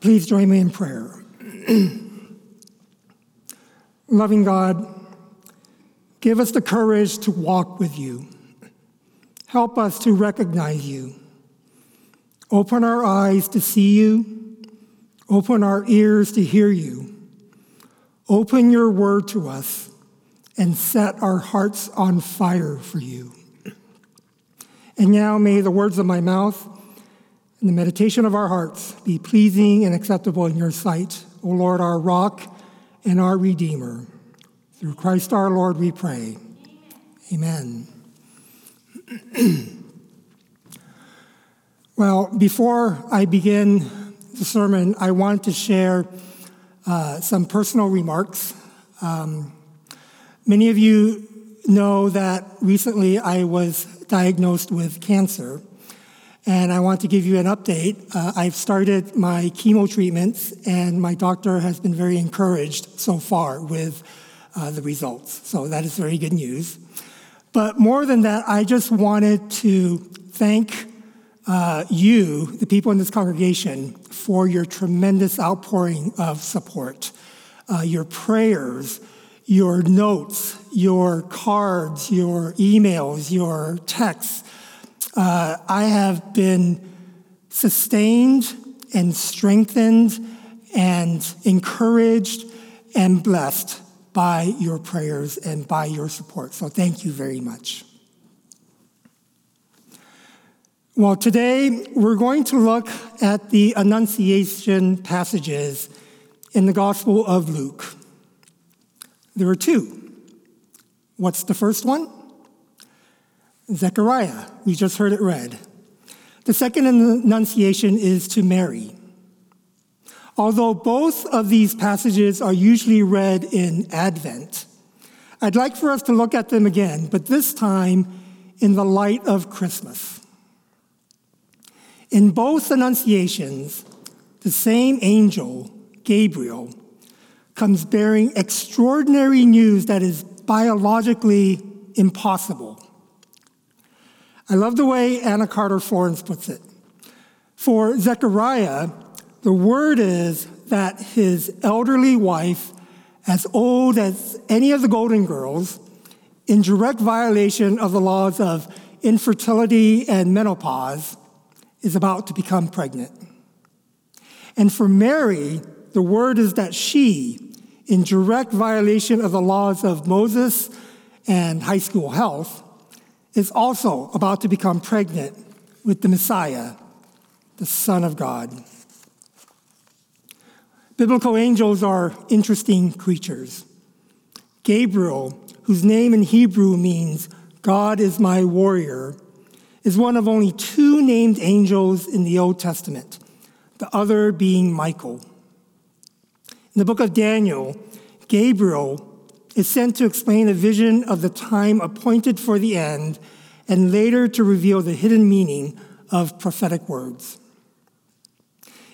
Please join me in prayer. Loving God, give us the courage to walk with you. Help us to recognize you. Open our eyes to see you. Open our ears to hear you. Open your word to us and set our hearts on fire for you. And now may the words of my mouth and the meditation of our hearts be pleasing and acceptable in your sight, O Lord, our rock and our redeemer. Through Christ our Lord we pray. Amen. well, before I begin the sermon, I want to share uh, some personal remarks. Um, many of you know that recently I was diagnosed with cancer, and I want to give you an update. Uh, I've started my chemo treatments, and my doctor has been very encouraged so far with uh, the results. So that is very good news. But more than that, I just wanted to thank uh, you, the people in this congregation, for your tremendous outpouring of support, uh, your prayers, your notes, your cards, your emails, your texts. Uh, I have been sustained and strengthened and encouraged and blessed by your prayers and by your support. So thank you very much. Well, today we're going to look at the Annunciation passages in the Gospel of Luke. There are two. What's the first one? Zechariah. We just heard it read. The second annunciation is to Mary. Although both of these passages are usually read in Advent, I'd like for us to look at them again, but this time in the light of Christmas. In both annunciations, the same angel, Gabriel, comes bearing extraordinary news that is biologically impossible. I love the way Anna Carter Florence puts it. For Zechariah, the word is that his elderly wife, as old as any of the Golden Girls, in direct violation of the laws of infertility and menopause, is about to become pregnant. And for Mary, the word is that she, in direct violation of the laws of Moses and high school health, is also about to become pregnant with the Messiah, the Son of God. Biblical angels are interesting creatures. Gabriel, whose name in Hebrew means God is my warrior, is one of only two named angels in the Old Testament, the other being Michael. In the book of Daniel, Gabriel is sent to explain a vision of the time appointed for the end and later to reveal the hidden meaning of prophetic words.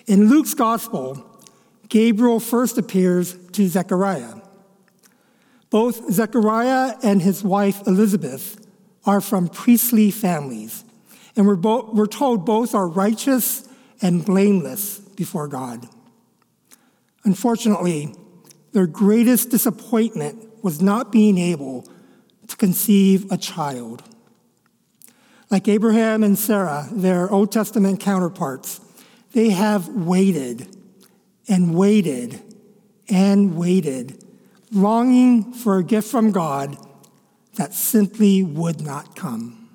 In Luke's gospel, Gabriel first appears to Zechariah. Both Zechariah and his wife Elizabeth are from priestly families, and we're, we're told both are righteous and blameless before God. Unfortunately, their greatest disappointment was not being able to conceive a child. Like Abraham and Sarah, their Old Testament counterparts, they have waited and waited and waited, longing for a gift from God that simply would not come.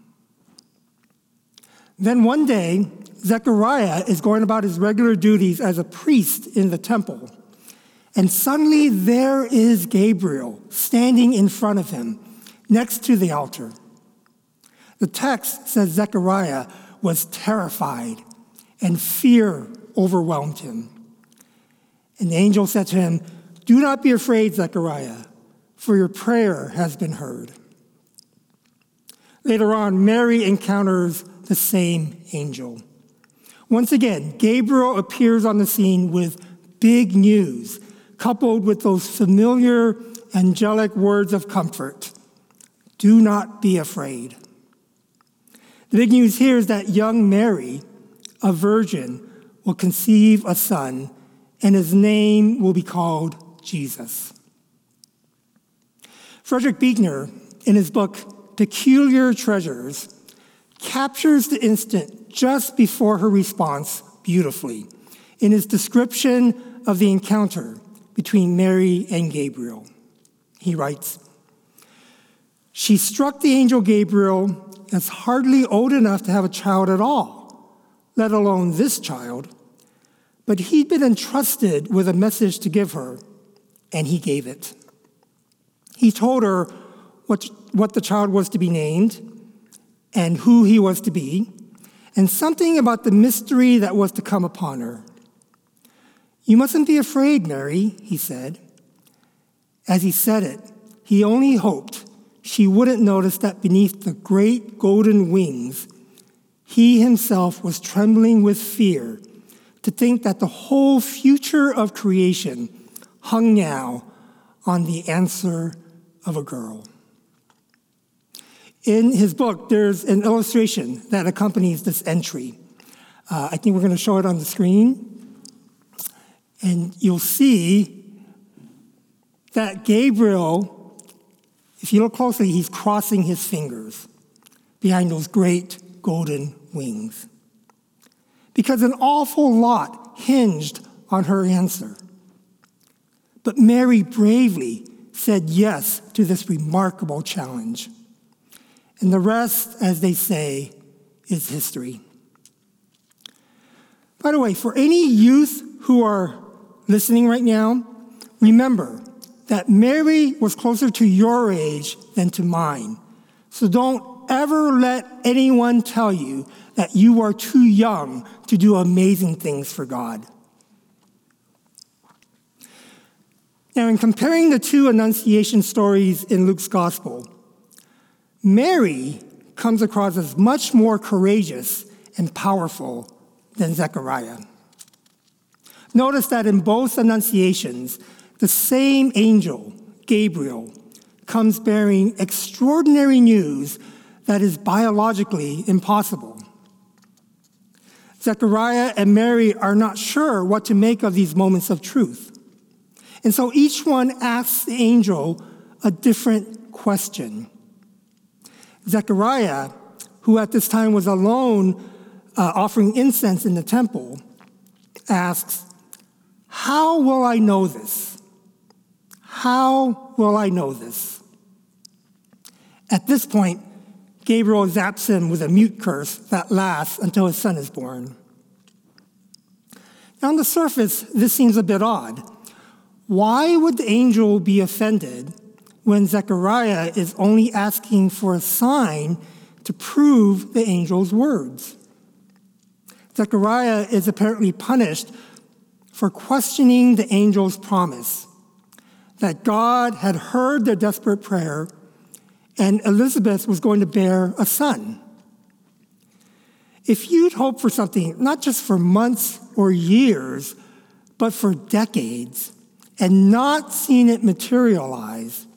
Then one day, Zechariah is going about his regular duties as a priest in the temple. And suddenly there is Gabriel standing in front of him next to the altar. The text says Zechariah was terrified and fear overwhelmed him. And the angel said to him, Do not be afraid, Zechariah, for your prayer has been heard. Later on, Mary encounters the same angel. Once again, Gabriel appears on the scene with big news coupled with those familiar angelic words of comfort do not be afraid. The big news here is that young Mary, a virgin, will conceive a son, and his name will be called Jesus. Frederick Buechner, in his book Peculiar Treasures, captures the instant just before her response beautifully in his description of the encounter between Mary and Gabriel. He writes, She struck the angel Gabriel as hardly old enough to have a child at all, let alone this child. But he'd been entrusted with a message to give her, and he gave it. He told her what, what the child was to be named and who he was to be, and something about the mystery that was to come upon her. You mustn't be afraid, Mary, he said. As he said it, he only hoped she wouldn't notice that beneath the great golden wings, he himself was trembling with fear to think that the whole future of creation hung now on the answer of a girl. In his book, there's an illustration that accompanies this entry. Uh, I think we're going to show it on the screen. And you'll see that Gabriel if you look closely, he's crossing his fingers behind those great golden wings. Because an awful lot hinged on her answer. But Mary bravely said yes to this remarkable challenge. And the rest, as they say, is history. By the way, for any youth who are listening right now, remember that Mary was closer to your age than to mine. So don't ever let anyone tell you that you are too young to do amazing things for God. Now, in comparing the two Annunciation stories in Luke's Gospel, Mary comes across as much more courageous and powerful than Zechariah. Notice that in both Annunciations, the same angel, Gabriel, comes bearing extraordinary news that is biologically impossible. Zechariah and Mary are not sure what to make of these moments of truth. And so each one asks the angel a different question. Zechariah, who at this time was alone uh, offering incense in the temple, asks, How will I know this? How will I know this? At this point, Gabriel zaps him with a mute curse that lasts until his son is born. Now, on the surface, this seems a bit odd. Why would the angel be offended when Zechariah is only asking for a sign to prove the angel's words? Zechariah is apparently punished for questioning the angel's promise that God had heard their desperate prayer and Elizabeth was going to bear a son. If you'd hoped for something, not just for months or years, but for decades, and not seen it materialize,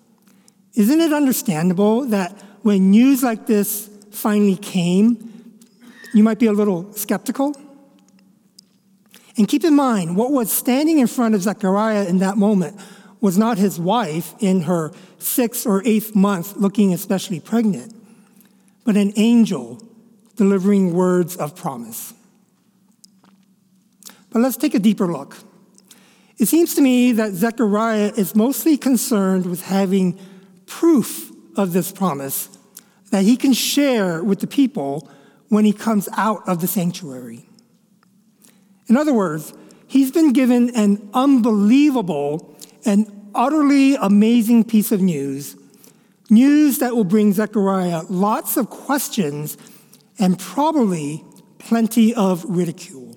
isn't it understandable that when news like this finally came, you might be a little skeptical? And keep in mind, what was standing in front of Zechariah in that moment was not his wife in her sixth or eighth month looking especially pregnant, but an angel delivering words of promise. But let's take a deeper look. It seems to me that Zechariah is mostly concerned with having proof of this promise that he can share with the people when he comes out of the sanctuary. In other words, he's been given an unbelievable an utterly amazing piece of news, news that will bring Zechariah lots of questions and probably plenty of ridicule.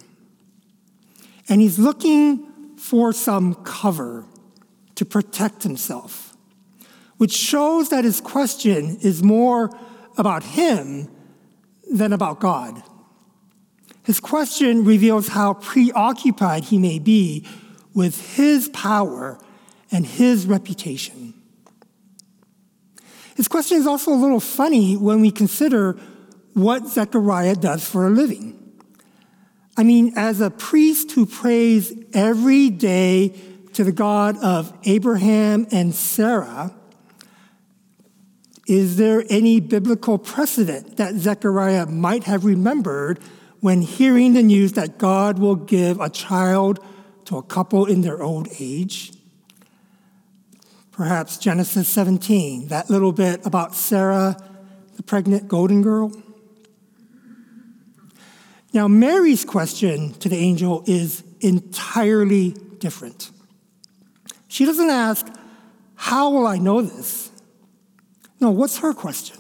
And he's looking for some cover to protect himself, which shows that his question is more about him than about God. His question reveals how preoccupied he may be with his power and his reputation. His question is also a little funny when we consider what Zechariah does for a living. I mean, as a priest who prays every day to the God of Abraham and Sarah, is there any biblical precedent that Zechariah might have remembered when hearing the news that God will give a child to a couple in their old age? Perhaps Genesis 17, that little bit about Sarah, the pregnant golden girl? Now, Mary's question to the angel is entirely different. She doesn't ask, How will I know this? No, what's her question?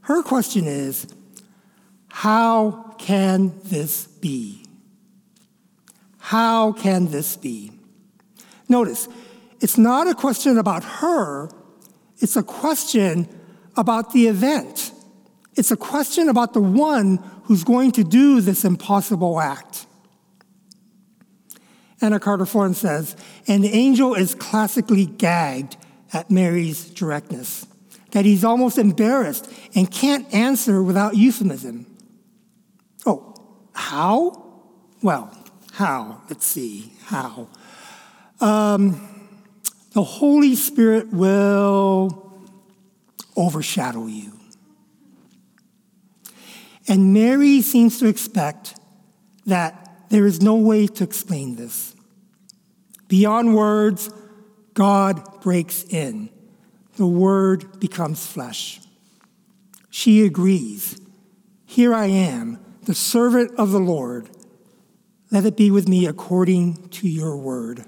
Her question is, How can this be? How can this be? Notice, it's not a question about her, it's a question about the event. It's a question about the one who's going to do this impossible act. Anna Carter Florence says, and the angel is classically gagged at Mary's directness, that he's almost embarrassed and can't answer without euphemism. Oh, how? Well, how? Let's see, how? Um, the Holy Spirit will overshadow you. And Mary seems to expect that there is no way to explain this. Beyond words, God breaks in. The Word becomes flesh. She agrees. Here I am, the servant of the Lord. Let it be with me according to your word.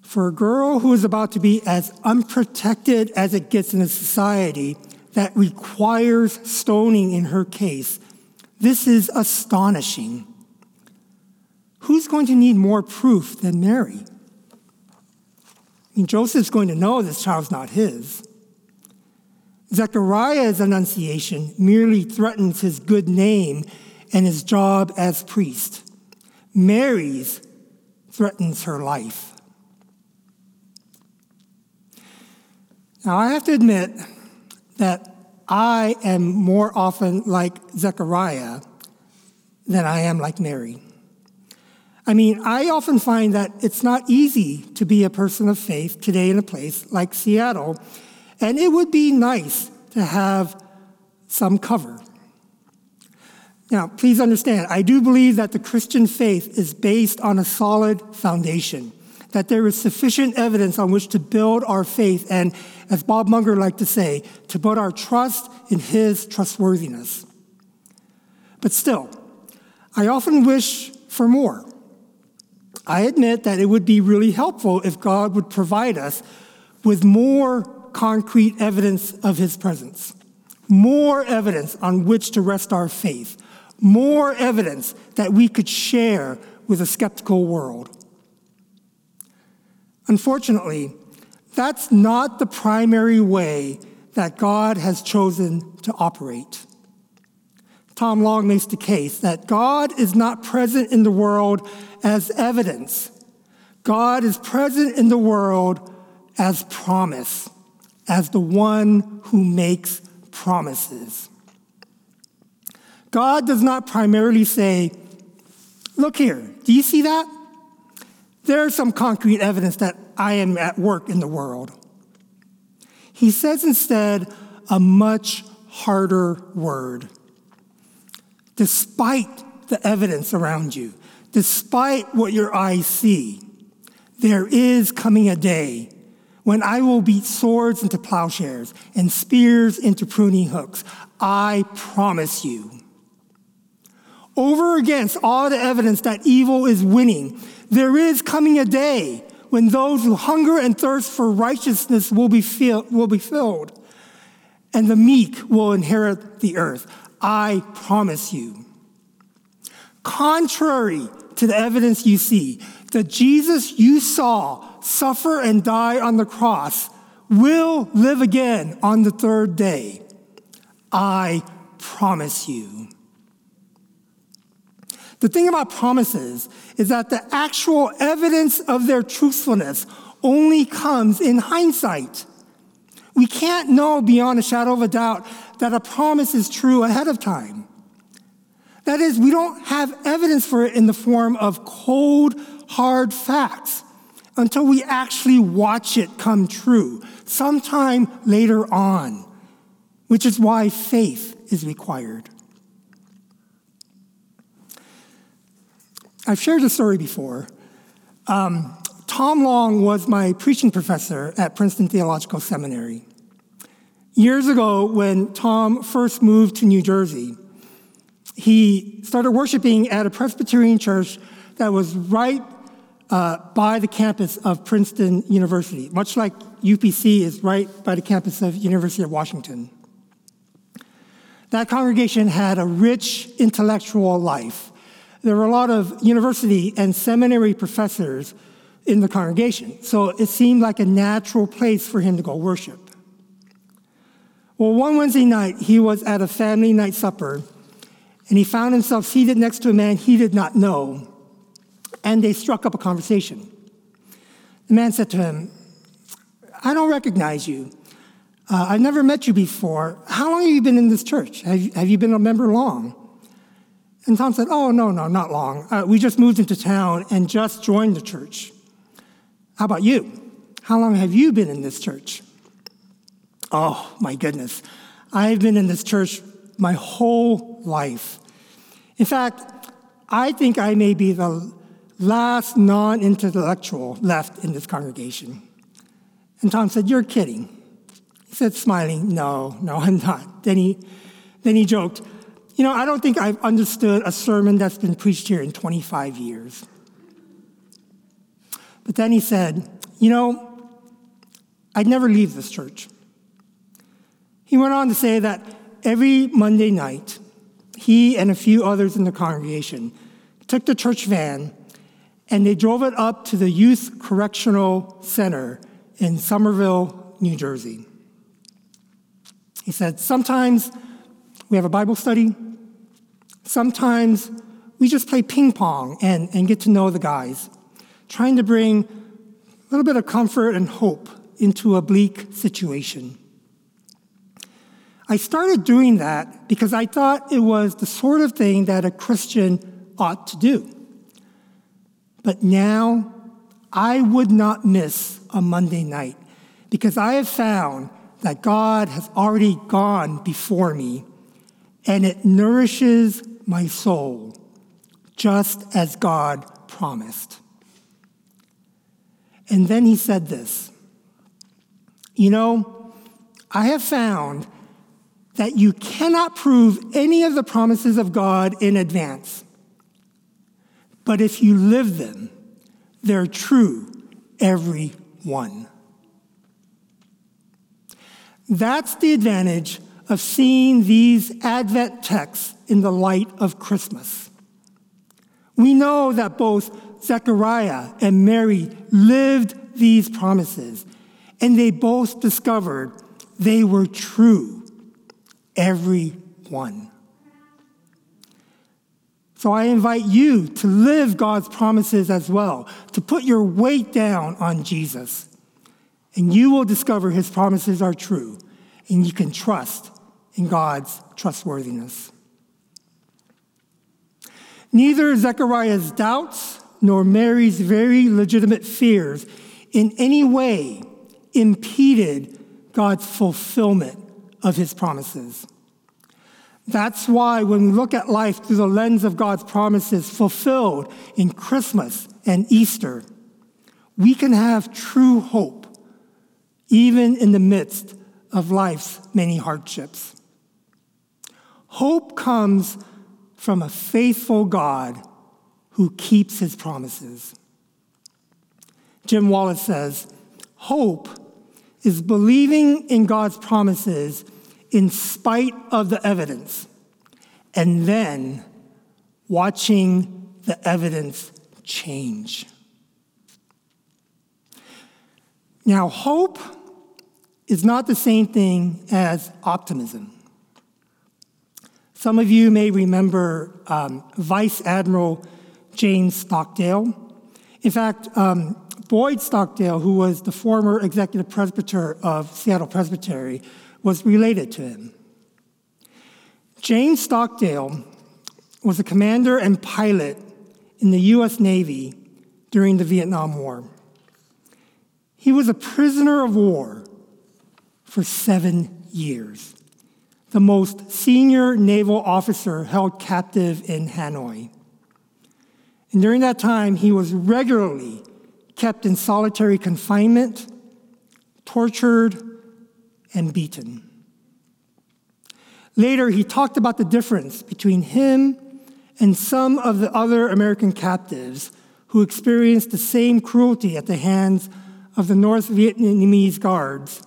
For a girl who is about to be as unprotected as it gets in a society, that requires stoning in her case. This is astonishing. Who's going to need more proof than Mary? I mean, Joseph's going to know this child's not his. Zechariah's annunciation merely threatens his good name and his job as priest. Mary's threatens her life. Now, I have to admit, that I am more often like Zechariah than I am like Mary. I mean, I often find that it's not easy to be a person of faith today in a place like Seattle, and it would be nice to have some cover. Now, please understand, I do believe that the Christian faith is based on a solid foundation that there is sufficient evidence on which to build our faith and, as Bob Munger liked to say, to put our trust in his trustworthiness. But still, I often wish for more. I admit that it would be really helpful if God would provide us with more concrete evidence of his presence, more evidence on which to rest our faith, more evidence that we could share with a skeptical world. Unfortunately, that's not the primary way that God has chosen to operate. Tom Long makes the case that God is not present in the world as evidence. God is present in the world as promise, as the one who makes promises. God does not primarily say, Look here, do you see that? There's some concrete evidence that I am at work in the world. He says instead a much harder word. Despite the evidence around you, despite what your eyes see, there is coming a day when I will beat swords into plowshares and spears into pruning hooks. I promise you. Over against all the evidence that evil is winning, there is coming a day when those who hunger and thirst for righteousness will be, will be filled, and the meek will inherit the earth. I promise you. Contrary to the evidence you see, the Jesus you saw suffer and die on the cross will live again on the third day. I promise you. The thing about promises is that the actual evidence of their truthfulness only comes in hindsight. We can't know beyond a shadow of a doubt that a promise is true ahead of time. That is, we don't have evidence for it in the form of cold, hard facts until we actually watch it come true sometime later on, which is why faith is required. I've shared a story before. Um, Tom Long was my preaching professor at Princeton Theological Seminary. Years ago, when Tom first moved to New Jersey, he started worshiping at a Presbyterian church that was right uh, by the campus of Princeton University, much like UPC is right by the campus of University of Washington. That congregation had a rich intellectual life. There were a lot of university and seminary professors in the congregation, so it seemed like a natural place for him to go worship. Well, one Wednesday night, he was at a family night supper, and he found himself seated next to a man he did not know and they struck up a conversation. The man said to him, I don't recognize you. Uh, I've never met you before. How long have you been in this church? Have you, have you been a member long? And Tom said, Oh, no, no, not long. Uh, we just moved into town and just joined the church. How about you? How long have you been in this church? Oh, my goodness. I've been in this church my whole life. In fact, I think I may be the last non intellectual left in this congregation. And Tom said, You're kidding. He said, smiling, No, no, I'm not. Then he, then he joked, You know, I don't think I've understood a sermon that's been preached here in 25 years. But then he said, You know, I'd never leave this church. He went on to say that every Monday night, he and a few others in the congregation took the church van and they drove it up to the Youth Correctional Center in Somerville, New Jersey. He said, Sometimes we have a Bible study, sometimes we just play ping pong and, and get to know the guys, trying to bring a little bit of comfort and hope into a bleak situation. I started doing that because I thought it was the sort of thing that a Christian ought to do. But now I would not miss a Monday night because I have found that God has already gone before me and it nourishes my soul just as God promised. And then he said this You know, I have found that you cannot prove any of the promises of God in advance. But if you live them, they're true, every one. That's the advantage of seeing these Advent texts in the light of Christmas. We know that both Zechariah and Mary lived these promises, and they both discovered they were true, every one. So I invite you to live God's promises as well, to put your weight down on Jesus. And you will discover his promises are true, and you can trust in God's trustworthiness. Neither Zechariah's doubts nor Mary's very legitimate fears in any way impeded God's fulfillment of his promises. That's why when we look at life through the lens of God's promises fulfilled in Christmas and Easter, we can have true hope even in the midst of life's many hardships. Hope comes from a faithful God who keeps his promises. Jim Wallis says, Hope is believing in God's promises in spite of the evidence, and then watching the evidence change. Now, hope is not the same thing as optimism. Some of you may remember um, Vice Admiral James Stockdale. In fact, um, Boyd Stockdale, who was the former executive presbyter of Seattle Presbytery, was related to him. James Stockdale was a commander and pilot in the U.S. Navy during the Vietnam War. He was a prisoner of war for seven years, the most senior naval officer held captive in Hanoi. And during that time, he was regularly kept in solitary confinement, tortured, and beaten. Later, he talked about the difference between him and some of the other American captives who experienced the same cruelty at the hands of the North Vietnamese guards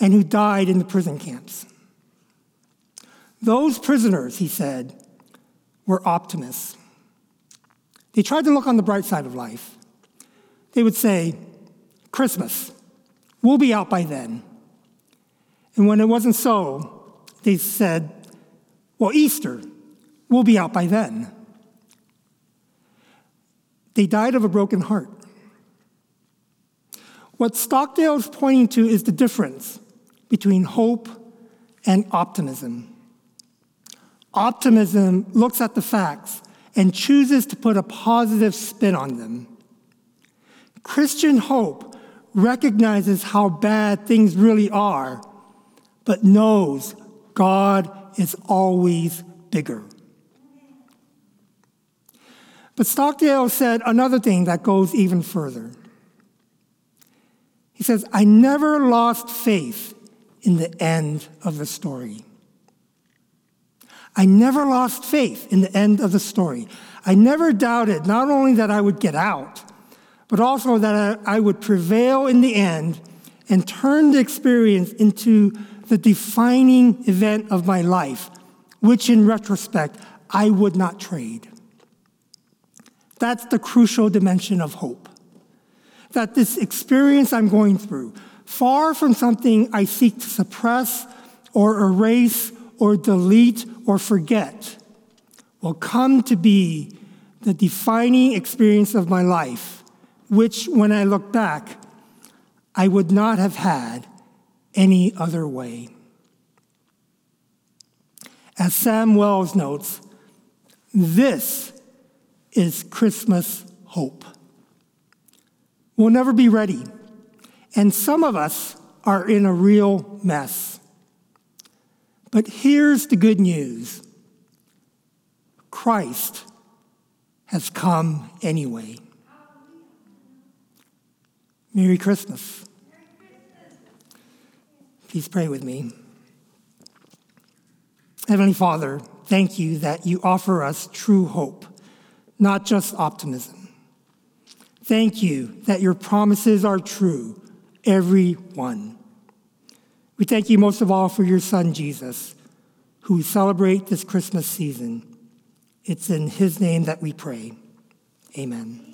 and who died in the prison camps. Those prisoners, he said, were optimists. They tried to look on the bright side of life. They would say, Christmas, we'll be out by then. And when it wasn't so, they said, Well, Easter, we'll be out by then. They died of a broken heart. What Stockdale is pointing to is the difference between hope and optimism. Optimism looks at the facts and chooses to put a positive spin on them. Christian hope recognizes how bad things really are, but knows God is always bigger. But Stockdale said another thing that goes even further. He says, I never lost faith in the end of the story. I never lost faith in the end of the story. I never doubted not only that I would get out, but also that I would prevail in the end and turn the experience into the defining event of my life, which in retrospect I would not trade. That's the crucial dimension of hope. That this experience I'm going through, far from something I seek to suppress or erase or delete or forget, will come to be the defining experience of my life, which, when I look back, I would not have had any other way. As Sam Wells notes, this is Christmas hope. We'll never be ready, and some of us are in a real mess. But here's the good news Christ has come anyway. Merry Christmas. Please pray with me. Heavenly Father, thank you that you offer us true hope, not just optimism. Thank you that your promises are true, every one. We thank you most of all for your son, Jesus, who we celebrate this Christmas season. It's in his name that we pray. Amen.